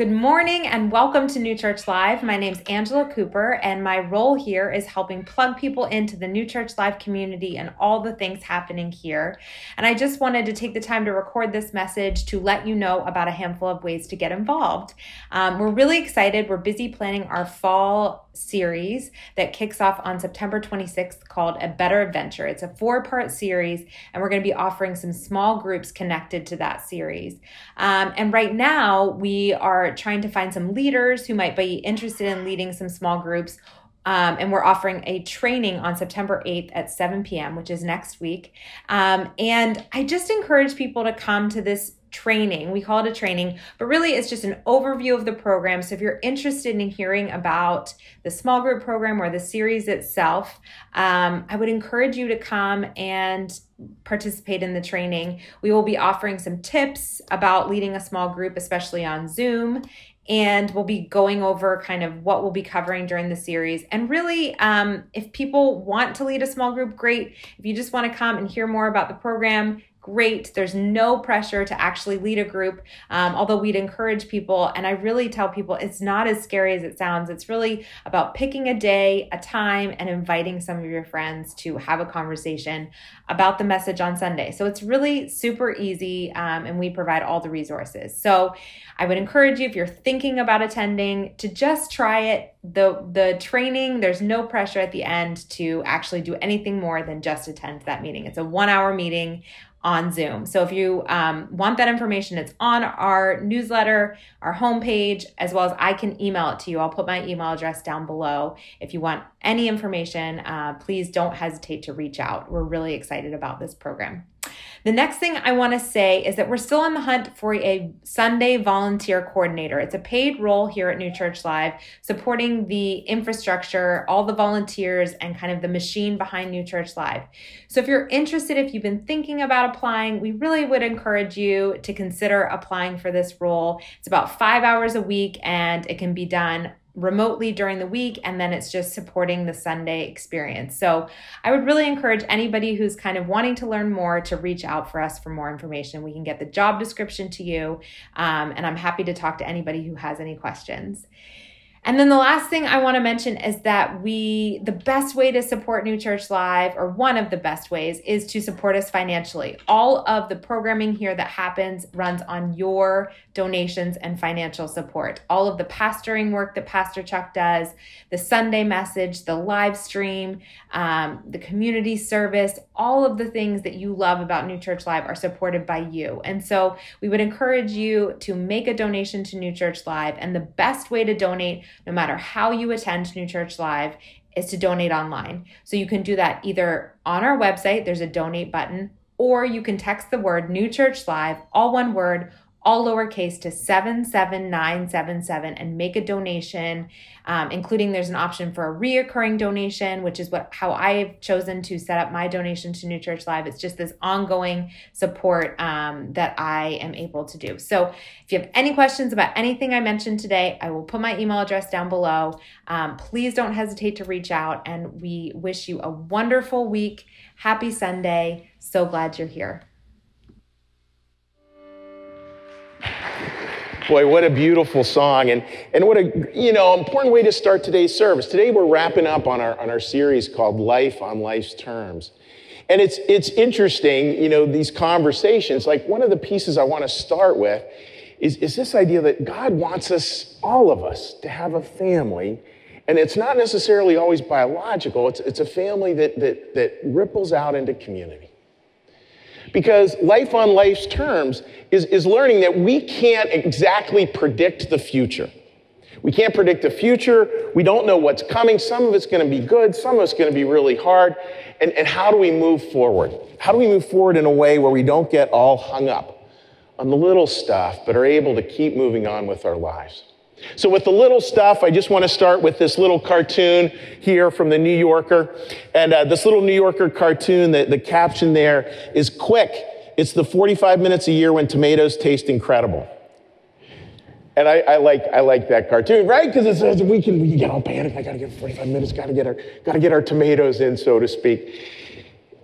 Good morning and welcome to New Church Live. My name is Angela Cooper, and my role here is helping plug people into the New Church Live community and all the things happening here. And I just wanted to take the time to record this message to let you know about a handful of ways to get involved. Um, we're really excited. We're busy planning our fall series that kicks off on September 26th called A Better Adventure. It's a four part series, and we're going to be offering some small groups connected to that series. Um, and right now, we are trying to find some leaders who might be interested in leading some small groups. Um, and we're offering a training on September 8th at 7 p.m., which is next week. Um, and I just encourage people to come to this training. We call it a training, but really it's just an overview of the program. So if you're interested in hearing about the small group program or the series itself, um, I would encourage you to come and participate in the training. We will be offering some tips about leading a small group, especially on Zoom. And we'll be going over kind of what we'll be covering during the series. And really, um, if people want to lead a small group, great. If you just want to come and hear more about the program, great. There's no pressure to actually lead a group, um, although we'd encourage people. And I really tell people it's not as scary as it sounds. It's really about picking a day, a time, and inviting some of your friends to have a conversation about the message on Sunday. So it's really super easy, um, and we provide all the resources. So I would encourage you, if you're thinking about attending, to just try it. The, the training, there's no pressure at the end to actually do anything more than just attend that meeting. It's a one hour meeting on Zoom. So if you um, want that information, it's on our newsletter, our homepage, as well as I can email it to you. I'll put my email address down below. If you want any information, uh, please don't hesitate to reach out. We're really excited about this program. The next thing I want to say is that we're still on the hunt for a Sunday volunteer coordinator. It's a paid role here at New Church Live, supporting the infrastructure, all the volunteers, and kind of the machine behind New Church Live. So if you're interested, if you've been thinking about applying, we really would encourage you to consider applying for this role. It's about five hours a week and it can be done remotely during the week and then it's just supporting the Sunday experience. So I would really encourage anybody who's kind of wanting to learn more to reach out for us for more information. We can get the job description to you um, and I'm happy to talk to anybody who has any questions. And then the last thing I want to mention is that we, the best way to support New Church Live, or one of the best ways, is to support us financially. All of the programming here that happens runs on your donations and financial support. All of the pastoring work that Pastor Chuck does, the Sunday message, the live stream, um, the community service, all of the things that you love about New Church Live are supported by you. And so we would encourage you to make a donation to New Church Live. And the best way to donate no matter how you attend New Church Live, is to donate online. So you can do that either on our website, there's a donate button, or you can text the word New Church Live, all one word, all lowercase to 77977 and make a donation um, including there's an option for a reoccurring donation which is what how i've chosen to set up my donation to new church live. It's just this ongoing support um, that i am able to do. So if you have any questions about anything i mentioned today i will put my email address down below. Um, please don't hesitate to reach out and we wish you a wonderful week. Happy sunday. So glad you're here Boy, what a beautiful song. And, and what a, you know, important way to start today's service. Today we're wrapping up on our, on our series called Life on Life's Terms. And it's, it's interesting, you know, these conversations. Like one of the pieces I want to start with is, is this idea that God wants us, all of us, to have a family. And it's not necessarily always biological, it's, it's a family that, that, that ripples out into community. Because life on life's terms is, is learning that we can't exactly predict the future. We can't predict the future. We don't know what's coming. Some of it's going to be good, some of it's going to be really hard. And, and how do we move forward? How do we move forward in a way where we don't get all hung up on the little stuff, but are able to keep moving on with our lives? So, with the little stuff, I just want to start with this little cartoon here from the New Yorker. And uh, this little New Yorker cartoon, the, the caption there is quick. It's the 45 minutes a year when tomatoes taste incredible. And I, I like, I like that cartoon, right? Because it says we can, we can get all panicked. I got to get 45 minutes, got to get our, got to get our tomatoes in, so to speak.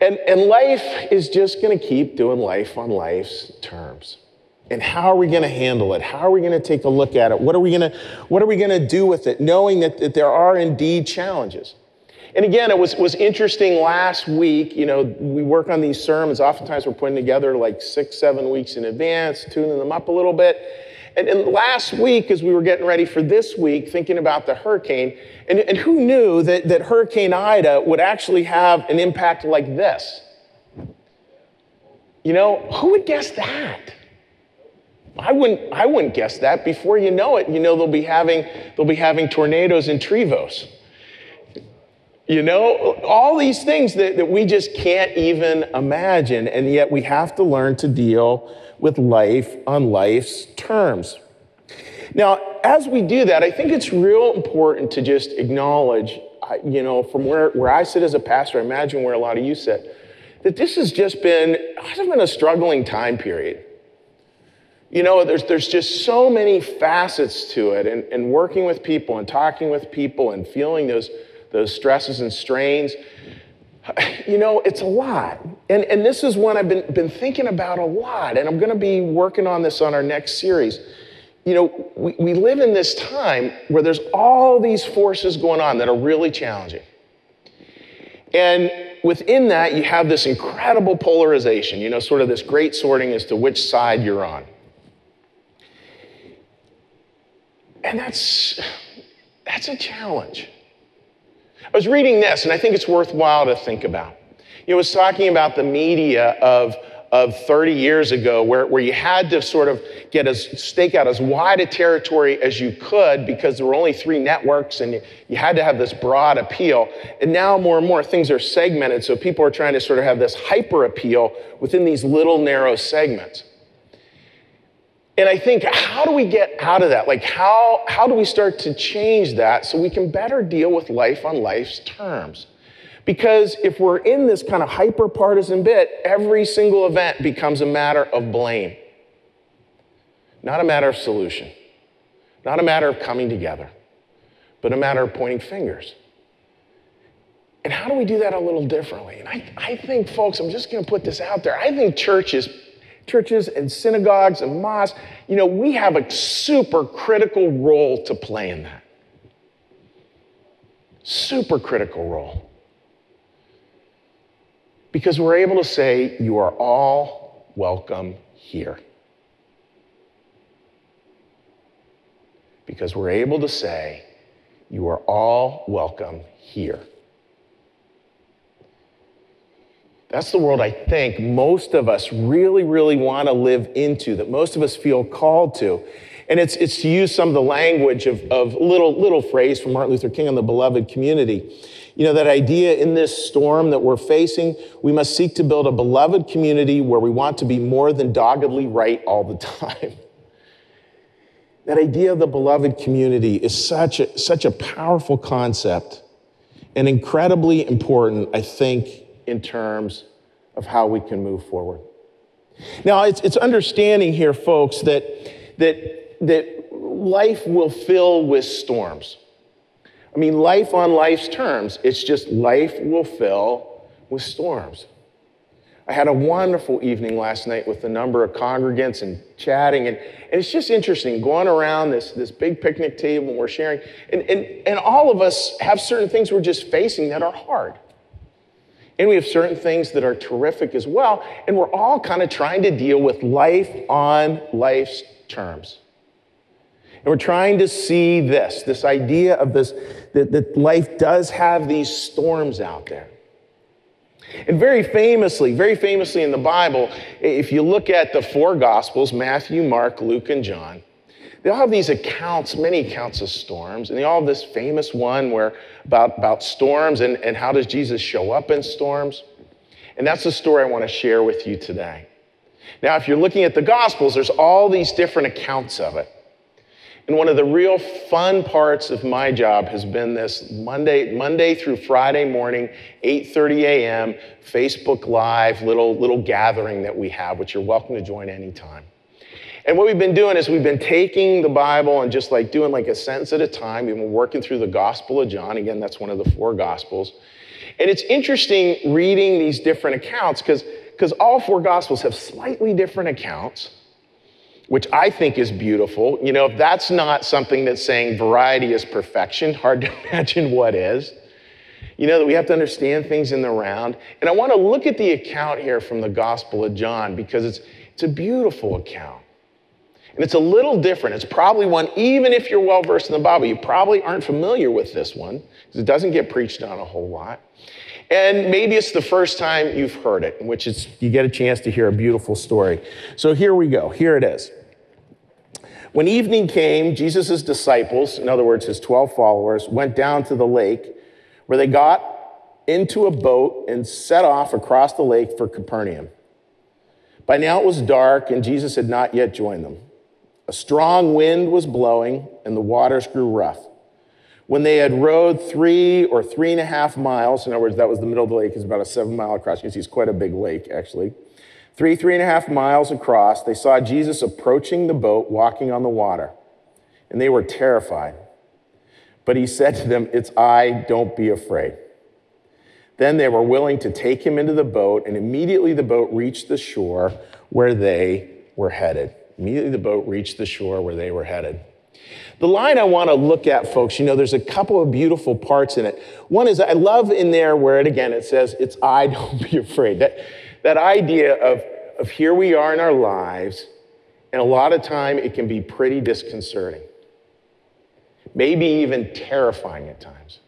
And, and life is just going to keep doing life on life's terms. And how are we going to handle it? How are we going to take a look at it? What are we going to, what are we going to do with it, knowing that, that there are indeed challenges? And again, it was, was interesting last week. You know, we work on these sermons. Oftentimes we're putting together like six, seven weeks in advance, tuning them up a little bit. And, and last week, as we were getting ready for this week, thinking about the hurricane, and, and who knew that, that Hurricane Ida would actually have an impact like this? You know, who would guess that? I wouldn't, I wouldn't guess that. Before you know it, you know they'll be having, they'll be having tornadoes and Trevose. You know, all these things that, that we just can't even imagine, and yet we have to learn to deal with life on life's terms. Now, as we do that, I think it's real important to just acknowledge, you know, from where, where I sit as a pastor, I imagine where a lot of you sit, that this has just been, has been a struggling time period. You know, there's, there's just so many facets to it, and, and working with people and talking with people and feeling those, those stresses and strains. You know, it's a lot. And, and this is one I've been, been thinking about a lot, and I'm going to be working on this on our next series. You know, we, we live in this time where there's all these forces going on that are really challenging. And within that, you have this incredible polarization, you know, sort of this great sorting as to which side you're on. And that's, that's a challenge. I was reading this, and I think it's worthwhile to think about. It was talking about the media of, of 30 years ago, where, where you had to sort of get as stake out as wide a territory as you could because there were only three networks and you, you had to have this broad appeal. And now more and more things are segmented, so people are trying to sort of have this hyper appeal within these little narrow segments. And I think, how do we get out of that? Like, how, how do we start to change that so we can better deal with life on life's terms? Because if we're in this kind of hyper partisan bit, every single event becomes a matter of blame, not a matter of solution, not a matter of coming together, but a matter of pointing fingers. And how do we do that a little differently? And I, I think, folks, I'm just going to put this out there. I think churches churches and synagogues and mosques, you know, we have a super critical role to play in that. Super critical role. Because we're able to say, you are all welcome here. Because we're able to say, you are all welcome here. That's the world I think most of us really, really want to live into, that most of us feel called to. And it's, it's to use some of the language of, of little, little phrase from Martin Luther King on the beloved community. You know, that idea in this storm that we're facing, we must seek to build a beloved community where we want to be more than doggedly right all the time. that idea of the beloved community is such a, such a powerful concept and incredibly important, I think, in terms of how we can move forward. Now, it's, it's understanding here, folks, that, that, that life will fill with storms. I mean, life on life's terms, it's just life will fill with storms. I had a wonderful evening last night with a number of congregants and chatting, and, and it's just interesting going around this, this big picnic table and we're sharing. And, and, and all of us have certain things we're just facing that are hard. And we have certain things that are terrific as well. And we're all kind of trying to deal with life on life's terms. And we're trying to see this, this idea of this, that, that life does have these storms out there. And very famously, very famously in the Bible, if you look at the four Gospels Matthew, Mark, Luke, and John they all have these accounts, many accounts of storms, and they all have this famous one where about, about storms and, and how does Jesus show up in storms. And that's the story I want to share with you today. Now, if you're looking at the Gospels, there's all these different accounts of it. And one of the real fun parts of my job has been this Monday, Monday through Friday morning, 8:30 a.m. Facebook Live little, little gathering that we have, which you're welcome to join anytime. And what we've been doing is we've been taking the Bible and just like doing like a sentence at a time. We've been working through the Gospel of John. Again, that's one of the four Gospels. And it's interesting reading these different accounts because because all four Gospels have slightly different accounts which I think is beautiful. You know, if that's not something that's saying variety is perfection, hard to imagine what is. You know, that we have to understand things in the round. And I want to look at the account here from the Gospel of John because it's, it's a beautiful account. And it's a little different. It's probably one, even if you're well versed in the Bible, you probably aren't familiar with this one because it doesn't get preached on a whole lot. And maybe it's the first time you've heard it, in which it's, you get a chance to hear a beautiful story. So here we go. Here it is. When evening came, Jesus' disciples, in other words, his 12 followers, went down to the lake where they got into a boat and set off across the lake for Capernaum. By now it was dark, and Jesus had not yet joined them. A strong wind was blowing, and the waters grew rough. When they had rowed three or three and a half miles, in other words, that was the middle of the lake, it's about a seven mile across. You can see it's quite a big lake, actually. Three, three and a half miles across, they saw Jesus approaching the boat, walking on the water, and they were terrified. But he said to them, It's I, don't be afraid. Then they were willing to take him into the boat, and immediately the boat reached the shore where they were headed. Immediately the boat reached the shore where they were headed. The line I want to look at, folks, you know, there's a couple of beautiful parts in it. One is I love in there where it again it says, It's I, don't be afraid. That, that idea of, of here we are in our lives, and a lot of time it can be pretty disconcerting, maybe even terrifying at times.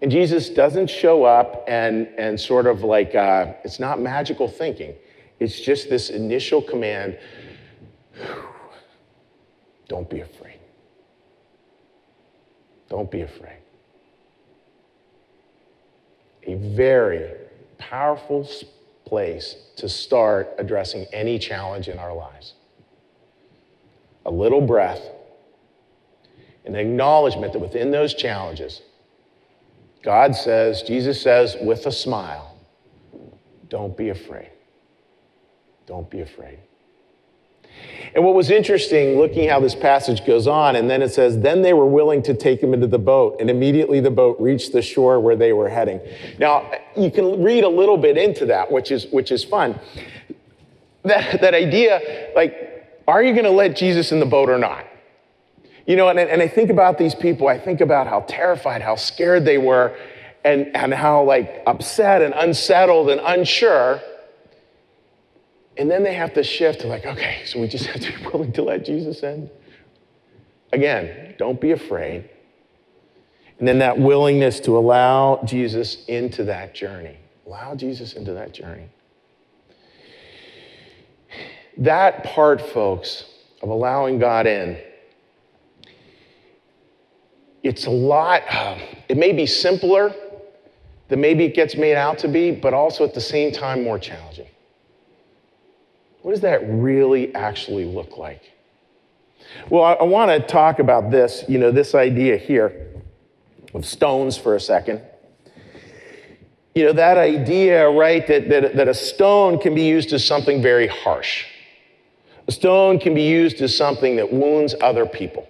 And Jesus doesn't show up and, and sort of like, uh, it's not magical thinking. It's just this initial command don't be afraid. Don't be afraid. A very powerful place to start addressing any challenge in our lives. A little breath, an acknowledgement that within those challenges, God says, Jesus says with a smile, don't be afraid. Don't be afraid. And what was interesting, looking how this passage goes on, and then it says, Then they were willing to take him into the boat, and immediately the boat reached the shore where they were heading. Now, you can read a little bit into that, which is, which is fun. That, that idea, like, are you going to let Jesus in the boat or not? You know, and, and I think about these people, I think about how terrified, how scared they were, and, and how, like, upset and unsettled and unsure and then they have to shift to like, okay, so we just have to be willing to let Jesus in. Again, don't be afraid. And then that willingness to allow Jesus into that journey. Allow Jesus into that journey. That part, folks, of allowing God in, it's a lot, uh, it may be simpler than maybe it gets made out to be, but also at the same time more challenging. What does that really actually look like? Well, I, I want to talk about this, you know, this idea here of stones for a second. You know, that idea, right, that, that, that a stone can be used as something very harsh. A stone can be used as something that wounds other people.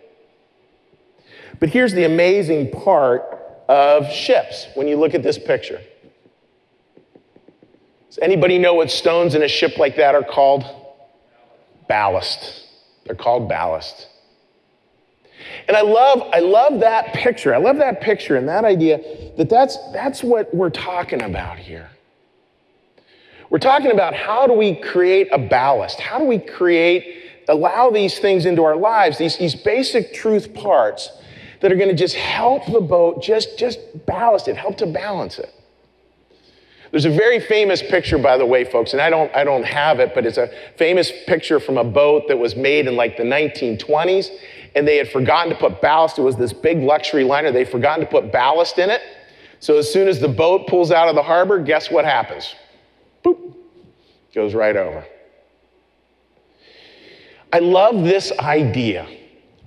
But here's the amazing part of ships when you look at this picture. Does anybody know what stones in a ship like that are called? Ballast. They're called ballast. And I love, I love that picture. I love that picture and that idea that that's, that's what we're talking about here. We're talking about how do we create a ballast? How do we create, allow these things into our lives, these, these basic truth parts that are going to just help the boat just, just ballast it, help to balance it. There's a very famous picture, by the way, folks, and I don't, I don't have it, but it's a famous picture from a boat that was made in like the 1920s, and they had forgotten to put ballast. It was this big luxury liner. They'd forgotten to put ballast in it. So as soon as the boat pulls out of the harbor, guess what happens? Boop, goes right over. I love this idea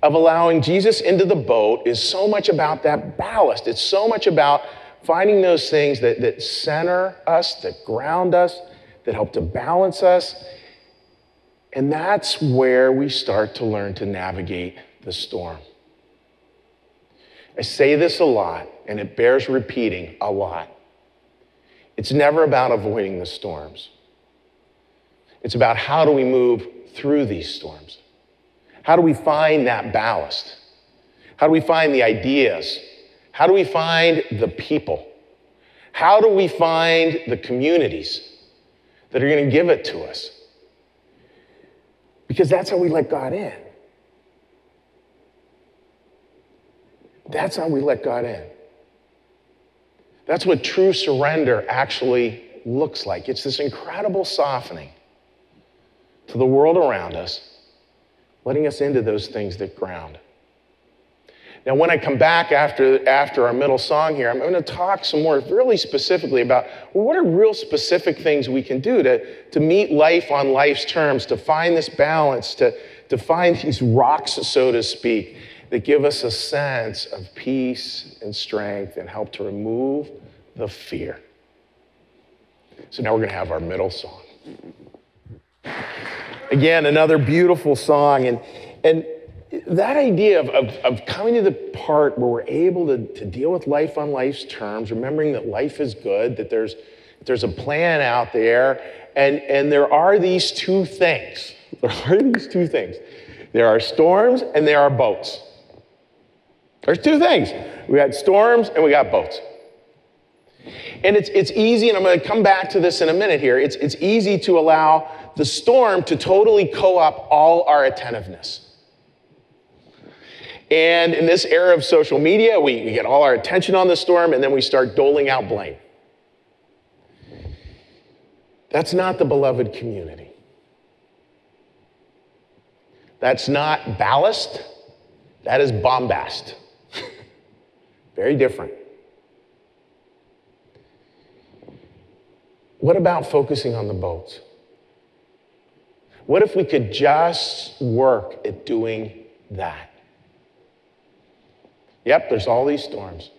of allowing Jesus into the boat is so much about that ballast. It's so much about finding those things that, that center us, that ground us, that help to balance us. And that's where we start to learn to navigate the storm. I say this a lot, and it bears repeating a lot. It's never about avoiding the storms. It's about how do we move through these storms? How do we find that ballast? How do we find the ideas? How do we find the people? How do we find the communities that are going to give it to us? Because that's how we let God in. That's how we let God in. That's what true surrender actually looks like. It's this incredible softening to the world around us, letting us into those things that ground. Now, when I come back after, after our middle song here, I'm going to talk some more really specifically about well, what are real specific things we can do to, to meet life on life's terms, to find this balance, to, to find these rocks, so to speak, that give us a sense of peace and strength and help to remove the fear. So now we're going to have our middle song. Again, another beautiful song. And, and that idea of, of, of, coming to the part where we're able to, to deal with life on life's terms, remembering that life is good, that there's, there's a plan out there, and, and there are these two things. There are these two things. There are storms and there are boats. There's two things. We got storms and we got boats. And it's, it's easy, and I'm going to come back to this in a minute here. It's, it's easy to allow the storm to totally co op all our attentiveness. And in this era of social media, we, we get all our attention on the storm and then we start doling out blame. That's not the beloved community. That's not ballast, that is bombast. Very different. What about focusing on the boats? What if we could just work at doing that? Yep, there's all these storms.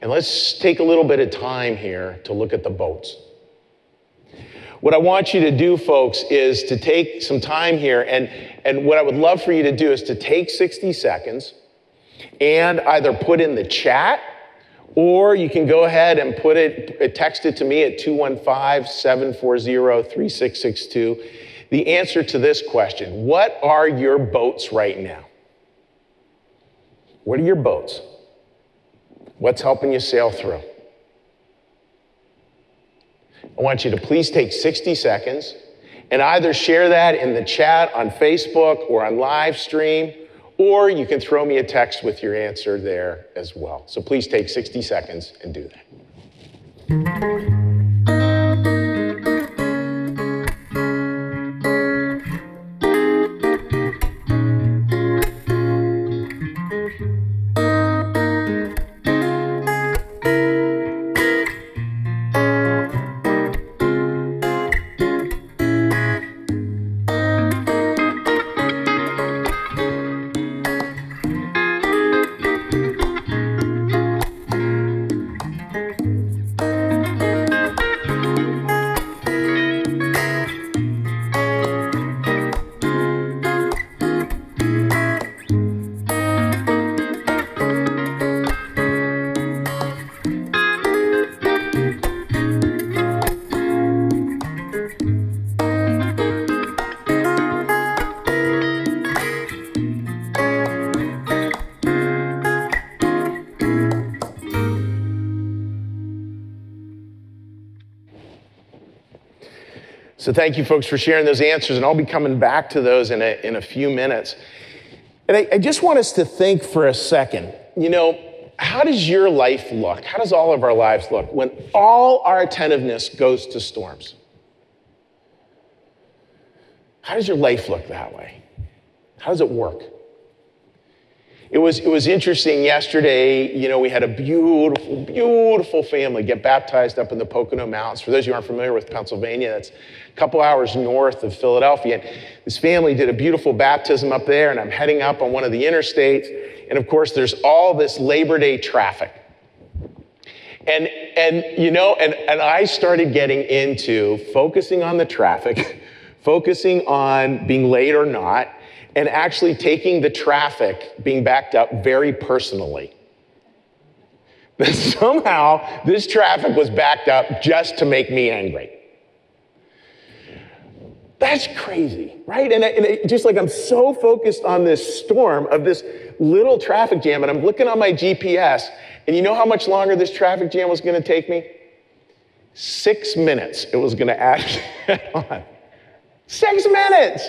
And let's take a little bit of time here to look at the boats. What I want you to do, folks, is to take some time here, and, and what I would love for you to do is to take 60 seconds and either put in the chat or you can go ahead and put it, text it to me at 215 740 3662. The answer to this question What are your boats right now? What are your boats? What's helping you sail through? I want you to please take 60 seconds and either share that in the chat on Facebook or on live stream or you can throw me a text with your answer there as well. So please take 60 seconds and do that. So thank you, folks, for sharing those answers, and I'll be coming back to those in a, in a few minutes. And I, I just want us to think for a second, you know, how does your life look? How does all of our lives look when all our attentiveness goes to storms? How does your life look that way? How does it work? It was, it was interesting yesterday, you know, we had a beautiful, beautiful family get baptized up in the Pocono Mountains. For those of you who aren't familiar with Pennsylvania, that's a couple hours north of Philadelphia. And this family did a beautiful baptism up there, and I'm heading up on one of the interstates. And of course, there's all this Labor Day traffic. And, and you know, and, and I started getting into focusing on the traffic, focusing on being late or not, and actually taking the traffic being backed up very personally. That somehow this traffic was backed up just to make me angry. That's crazy, right? And, and it, just like I'm so focused on this storm of this little traffic jam, and I'm looking on my GPS, and you know how much longer this traffic jam was to take me? Six minutes it was to add on. Six minutes!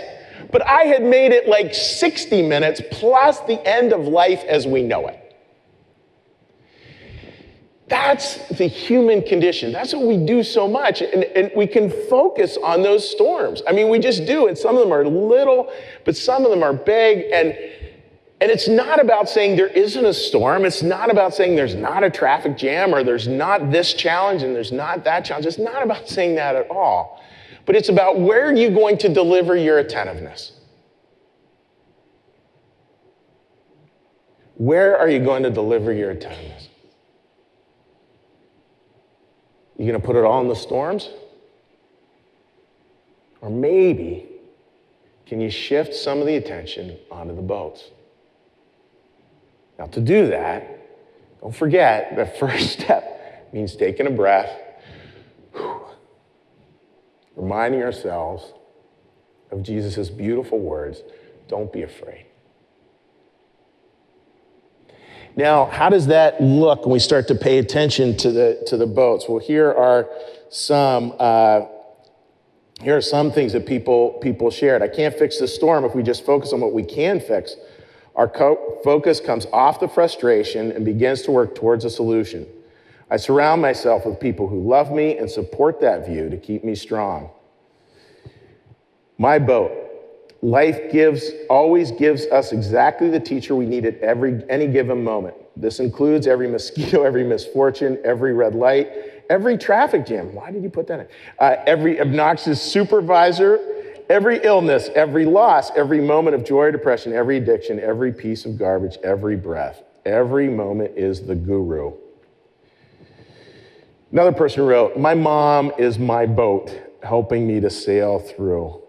But I had made it like 60 minutes plus the end of life as we know it. That's the human condition. That's what we do so much. And, and, we can focus on those storms. I mean, we just do. And some of them are little, but some of them are big. And, and it's not about saying there isn't a storm. It's not about saying there's not a traffic jam or there's not this challenge and there's not that challenge. It's not about saying that at all. But it's about where are you going to deliver your attentiveness? Where are you going to deliver your attentiveness? You going to put it all in the storms? Or maybe can you shift some of the attention onto the boats? Now, to do that, don't forget the first step means taking a breath, reminding ourselves of Jesus' beautiful words don't be afraid. Now, how does that look when we start to pay attention to the, to the boats? Well, here are some. Uh, here are some things that people, people shared. I can't fix the storm if we just focus on what we can fix. Our co- focus comes off the frustration and begins to work towards a solution. I surround myself with people who love me and support that view to keep me strong. My boat, Life gives, always gives us exactly the teacher we need at every, any given moment. This includes every mosquito, every misfortune, every red light, every traffic jam. Why did you put that in? Uh, every obnoxious supervisor, every illness, every loss, every moment of joy or depression, every addiction, every piece of garbage, every breath. Every moment is the guru. Another person wrote, My mom is my boat, helping me to sail through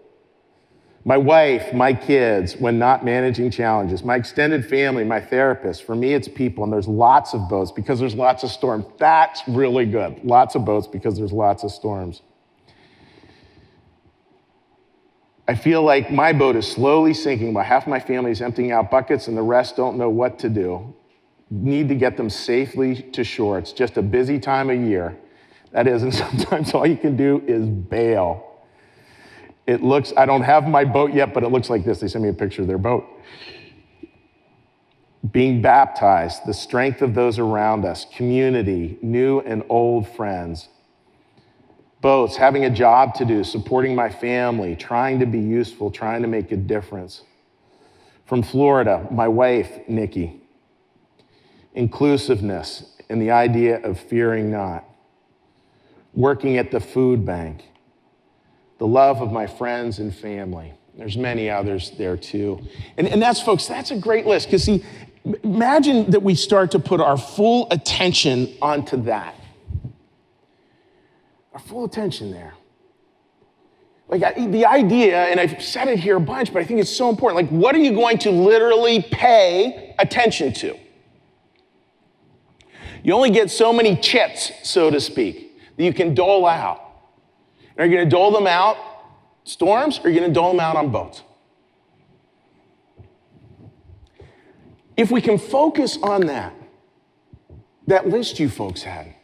my wife, my kids, when not managing challenges, my extended family, my therapist. For me, it's people, and there's lots of boats because there's lots of storms. That's really good. Lots of boats because there's lots of storms. I feel like my boat is slowly sinking while half my family is emptying out buckets and the rest don't know what to do. Need to get them safely to shore. It's just a busy time of year. That is, and sometimes all you can do is bail. It looks, I don't have my boat yet, but it looks like this. They sent me a picture of their boat. Being baptized, the strength of those around us, community, new and old friends. Boats, having a job to do, supporting my family, trying to be useful, trying to make a difference. From Florida, my wife, Nikki. Inclusiveness and the idea of fearing not. Working at the food bank the love of my friends and family. There's many others there too. And, and that's, folks, that's a great list. Because, see, imagine that we start to put our full attention onto that. Our full attention there. Like the idea, and I've said it here a bunch, but I think it's so important. Like, what are you going to literally pay attention to? You only get so many chits, so to speak, that you can dole out. Are you going to dole them out storms or are you going to dole them out on boats? If we can focus on that, that list you folks had,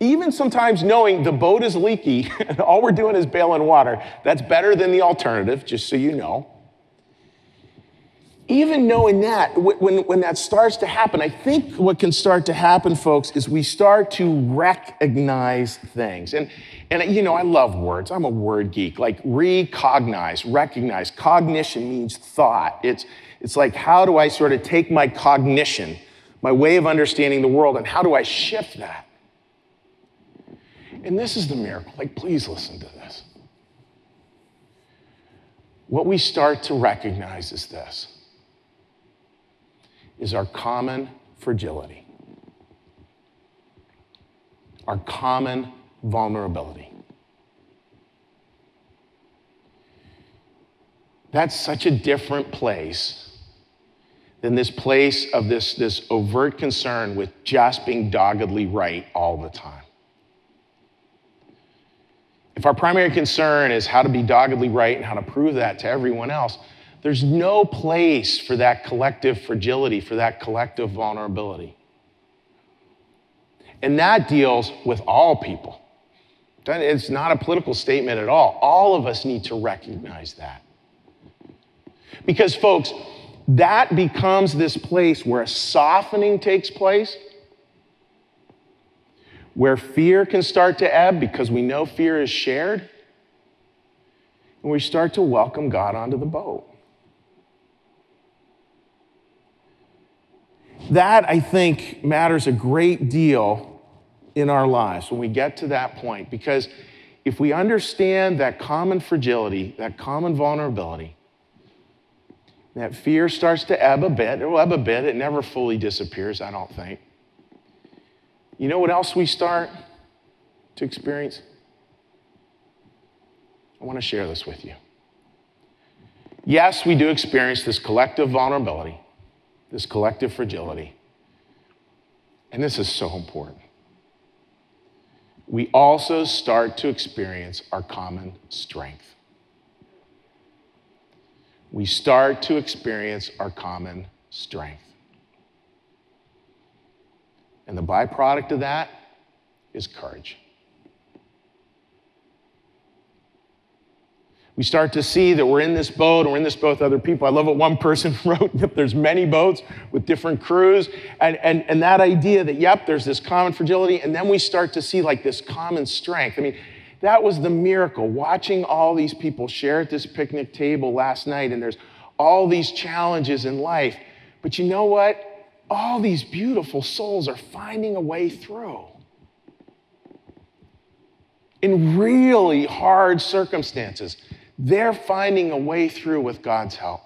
even sometimes knowing the boat is leaky and all we're doing is bailing water, that's better than the alternative, just so you know even knowing that, when, when that starts to happen, I think what can start to happen, folks, is we start to recognize things. And, and you know, I love words. I'm a word geek. Like recognize, recognize. Cognition means thought. It's, it's like, how do I sort of take my cognition, my way of understanding the world, and how do I shift that? And this is the miracle. Like, please listen to this. What we start to recognize is this is our common fragility, our common vulnerability. That's such a different place than this place of this, this overt concern with just being doggedly right all the time. if our primary concern is how to be doggedly right and how to prove that to everyone else, there's no place for that collective fragility, for that collective vulnerability. And that deals with all people. It's not a political statement at all. All of us need to recognize that. Because, folks, that becomes this place where a softening takes place, where fear can start to ebb because we know fear is shared, and we start to welcome God onto the boat. That, I think, matters a great deal in our lives when we get to that point because if we understand that common fragility, that common vulnerability, that fear starts to ebb a bit. It will ebb a bit. It never fully disappears, I don't think. You know what else we start to experience? I want to share this with you. Yes, we do experience this collective vulnerability, this collective fragility. And this is so important. We also start to experience our common strength we start to experience our common strength. And the byproduct of that is courage. We start to see that we're in this boat and we're in this boat with other people. I love what one person wrote yep, there's many boats with different crews. And, and, and that idea that, yep, there's this common fragility. And then we start to see like this common strength. I mean, that was the miracle, watching all these people share at this picnic table last night, and there's all these challenges in life. But you know what? All these beautiful souls are finding a way through. In really hard circumstances, they're finding a way through with God's help.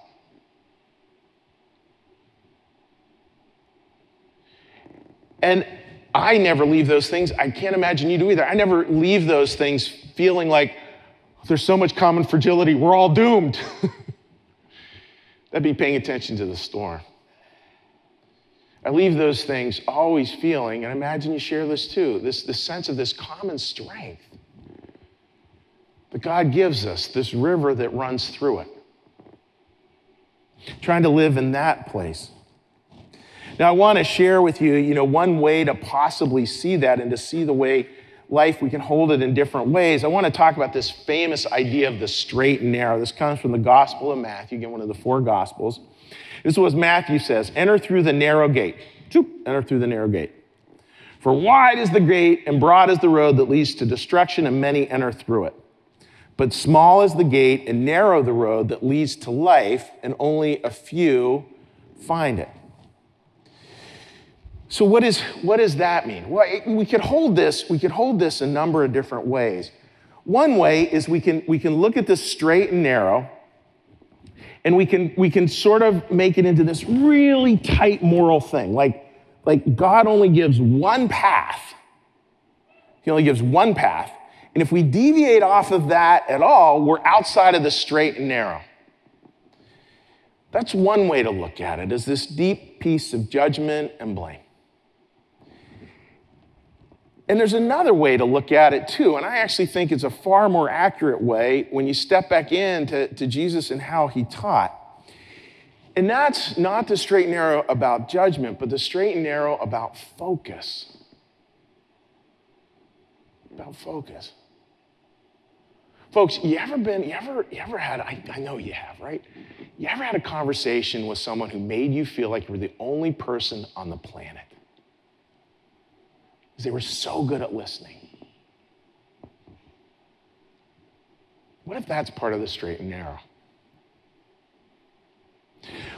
And I never leave those things. I can't imagine you do either. I never leave those things feeling like there's so much common fragility, we're all doomed. That'd be paying attention to the storm. I leave those things always feeling, and I imagine you share this too, this, this sense of this common strength God gives us, this river that runs through it. Trying to live in that place. Now, I want to share with you, you know, one way to possibly see that and to see the way life we can hold it in different ways. I want to talk about this famous idea of the straight and narrow. This comes from the Gospel of Matthew, again, one of the four Gospels. This is what Matthew says Enter through the narrow gate. Enter through the narrow gate. For wide is the gate and broad is the road that leads to destruction, and many enter through it. But small is the gate and narrow the road that leads to life, and only a few find it. So what, is, what does that mean? Well, we could hold this, we could hold this a number of different ways. One way is we can, we can look at this straight and narrow, and we can, we can sort of make it into this really tight moral thing. Like, like God only gives one path. He only gives one path. And if we deviate off of that at all, we're outside of the straight and narrow. That's one way to look at it, as this deep piece of judgment and blame. And there's another way to look at it too, and I actually think it's a far more accurate way when you step back into to Jesus and how he taught. And that's not the straight and narrow about judgment, but the straight and narrow about focus. About focus. Folks, you ever been, you ever, you ever had, I, I know you have, right? You ever had a conversation with someone who made you feel like you were the only person on the planet? because they were so good at listening. What if that's part of the straight and narrow?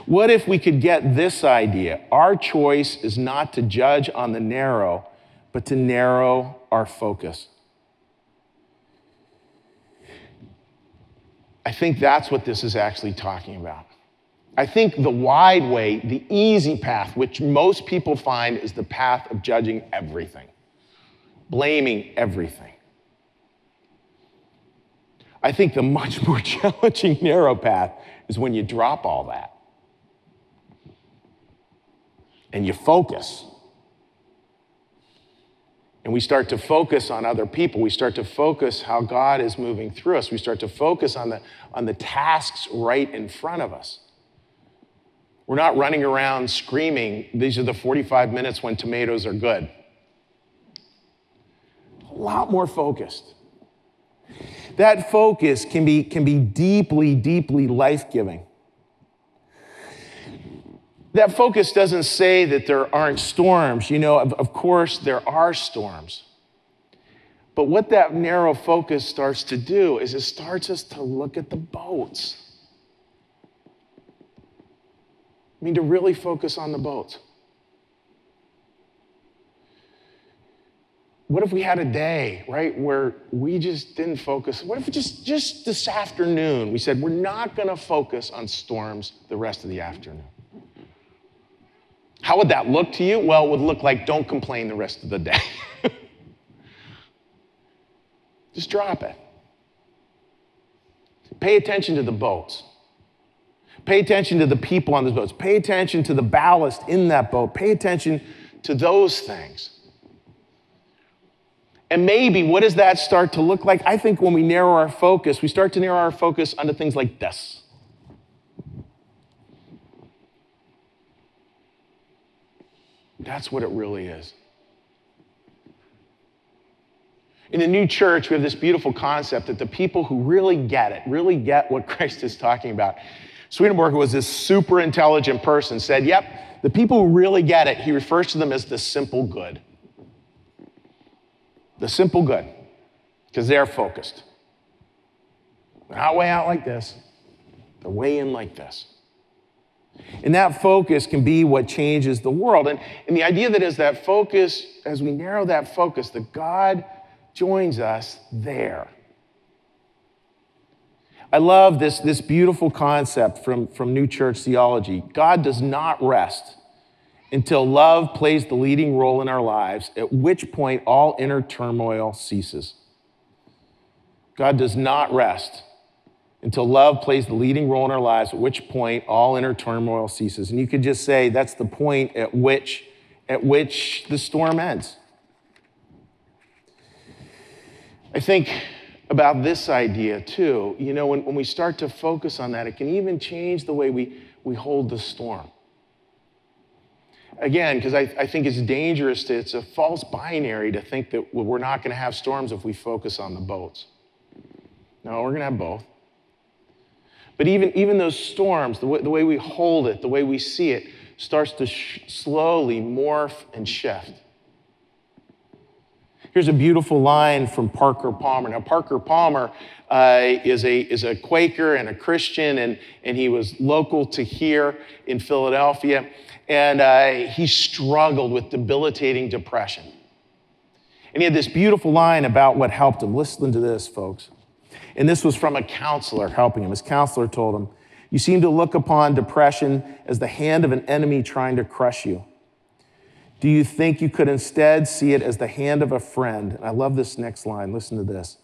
What if we could get this idea? Our choice is not to judge on the narrow, but to narrow our focus. I think that's what this is actually talking about. I think the wide way, the easy path, which most people find is the path of judging everything, blaming everything. I think the much more challenging narrow path is when you drop all that and you focus and we start to focus on other people. We start to focus how God is moving through us. We start to focus on the, on the tasks right in front of us. We're not running around screaming, these are the 45 minutes when tomatoes are good. A lot more focused. That focus can be, can be deeply, deeply life giving. That focus doesn't say that there aren't storms. You know, of, of course, there are storms. But what that narrow focus starts to do is it starts us to look at the boats. I mean, to really focus on the boats. What if we had a day, right, where we just didn't focus? What if just, just this afternoon we said, we're not going to focus on storms the rest of the afternoon? How would that look to you? Well, it would look like don't complain the rest of the day. just drop it. Pay attention to the boats. Pay attention to the people on those boats. Pay attention to the ballast in that boat. Pay attention to those things. And maybe what does that start to look like? I think when we narrow our focus, we start to narrow our focus onto things like this. That's what it really is. In the new church, we have this beautiful concept that the people who really get it, really get what Christ is talking about. Swedenborg, who was this super intelligent person, said, Yep, the people who really get it, he refers to them as the simple good. The simple good, because they're focused. They're not way out like this, they're way in like this. And that focus can be what changes the world. And, and the idea that is that focus, as we narrow that focus, that God joins us there. I love this, this beautiful concept from, from New Church theology. God does not rest until love plays the leading role in our lives, at which point all inner turmoil ceases. God does not rest until love plays the leading role in our lives, at which point all inner turmoil ceases. And you could just say that's the point at which, at which the storm ends. I think about this idea too. You know, when, when we start to focus on that, it can even change the way we, we hold the storm. Again, because I, I think it's dangerous to, it's a false binary to think that we're not going to have storms if we focus on the boats. No, we're going to have both. But even, even those storms, the way, the way we hold it, the way we see it, starts to sh- slowly morph and shift. Here's a beautiful line from Parker Palmer. Now, Parker Palmer uh, is, a, is a Quaker and a Christian, and, and he was local to here in Philadelphia. And uh, he struggled with debilitating depression. And he had this beautiful line about what helped him. Listen to this, folks. And this was from a counselor helping him. His counselor told him, You seem to look upon depression as the hand of an enemy trying to crush you. Do you think you could instead see it as the hand of a friend? And I love this next line. Listen to this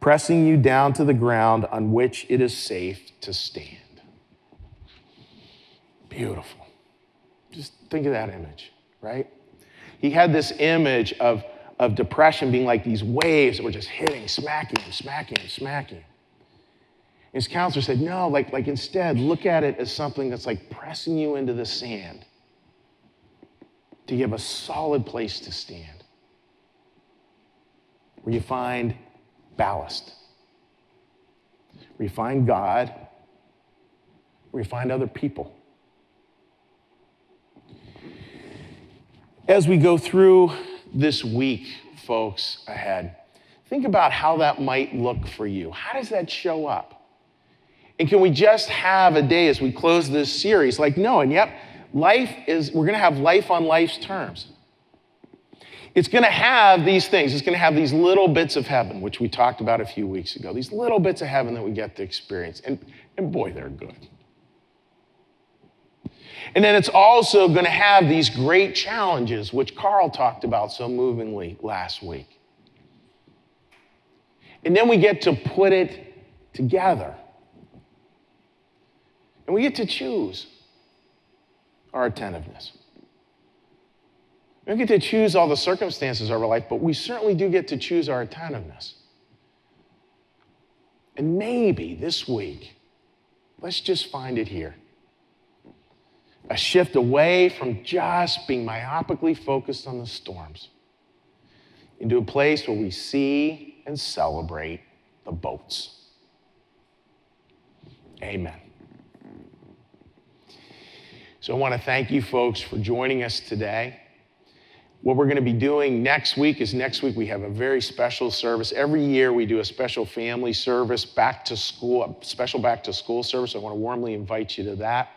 pressing you down to the ground on which it is safe to stand. Beautiful. Just think of that image, right? He had this image of of depression being like these waves that were just hitting, smacking smacking smacking. His counselor said, No, like, like instead, look at it as something that's like pressing you into the sand to give a solid place to stand where you find ballast, where you find God, where you find other people. As we go through this week, folks, ahead. Think about how that might look for you. How does that show up? And can we just have a day as we close this series like no, and yep, life is, we're going to have life on life's terms. It's going to have these things. It's going to have these little bits of heaven, which we talked about a few weeks ago. These little bits of heaven that we get to experience. And, and boy, they're good. And then it's also going to have these great challenges, which Carl talked about so movingly last week. And then we get to put it together. And we get to choose our attentiveness. We don't get to choose all the circumstances of our life, but we certainly do get to choose our attentiveness. And maybe this week, let's just find it here a shift away from just being myopically focused on the storms into a place where we see and celebrate the boats. Amen. So I want to thank you folks for joining us today. What we're going to be doing next week is next week we have a very special service. Every year we do a special family service, back to school, a special back to school service. I want to warmly invite you to that.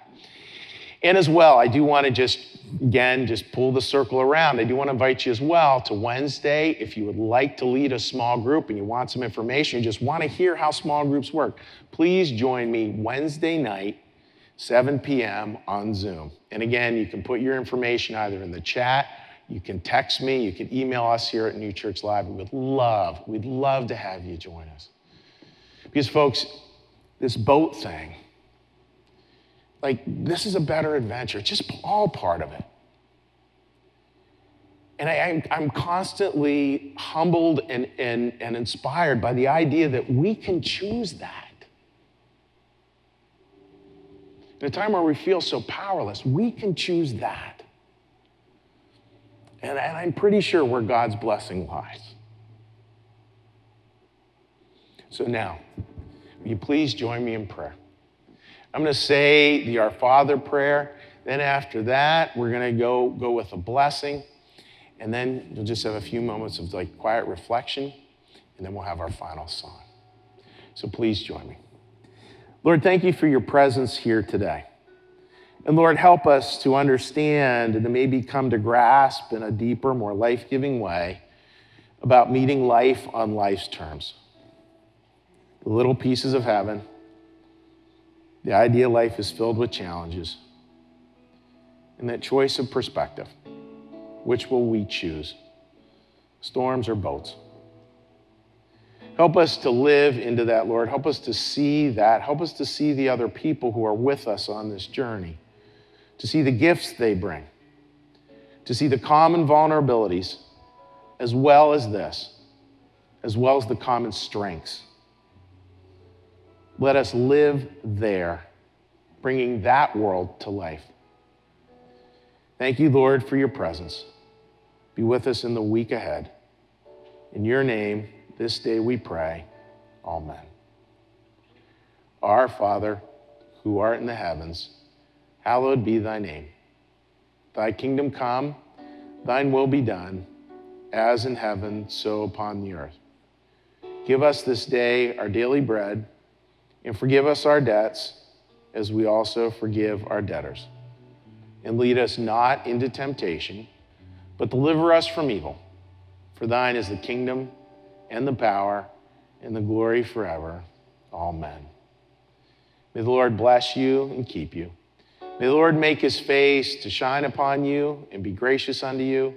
And as well, I do want to just, again, just pull the circle around. I do want to invite you as well to Wednesday. If you would like to lead a small group and you want some information, you just want to hear how small groups work, please join me Wednesday night, 7 p.m. on Zoom. And again, you can put your information either in the chat, you can text me, you can email us here at New Church Live. We would love, we'd love to have you join us. Because, folks, this boat thing, like, this is a better adventure. It's just all part of it. And I, am constantly humbled and, and, and inspired by the idea that we can choose that. In a time where we feel so powerless, we can choose that. And, and I'm pretty sure where God's blessing lies. So now, will you please join me in prayer? I'm going to say the Our Father prayer. Then after that, we're going to go, go with a blessing. And then you'll just have a few moments of like quiet reflection. And then we'll have our final song. So please join me. Lord, thank you for your presence here today. And Lord, help us to understand and to maybe come to grasp in a deeper, more life giving way about meeting life on life's terms. The little pieces of heaven the ideal life is filled with challenges. And that choice of perspective which will we choose? Storms or boats? Help us to live into that, Lord. Help us to see that. Help us to see the other people who are with us on this journey, to see the gifts they bring, to see the common vulnerabilities, as well as this, as well as the common strengths. Let us live there, bringing that world to life. Thank you, Lord, for your presence. Be with us in the week ahead. In your name, this day we pray. Amen. Our Father, who art in the heavens, hallowed be thy name. Thy kingdom come, thine will be done, as in heaven, so upon the earth. Give us this day our daily bread and forgive us our debts as we also forgive our debtors. And lead us not into temptation, but deliver us from evil. For thine is the kingdom and the power and the glory forever. Amen. May the Lord bless you and keep you. May the Lord make his face to shine upon you and be gracious unto you.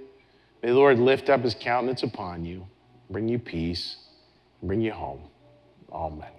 May the Lord lift up his countenance upon you, bring you peace, and bring you home. Amen.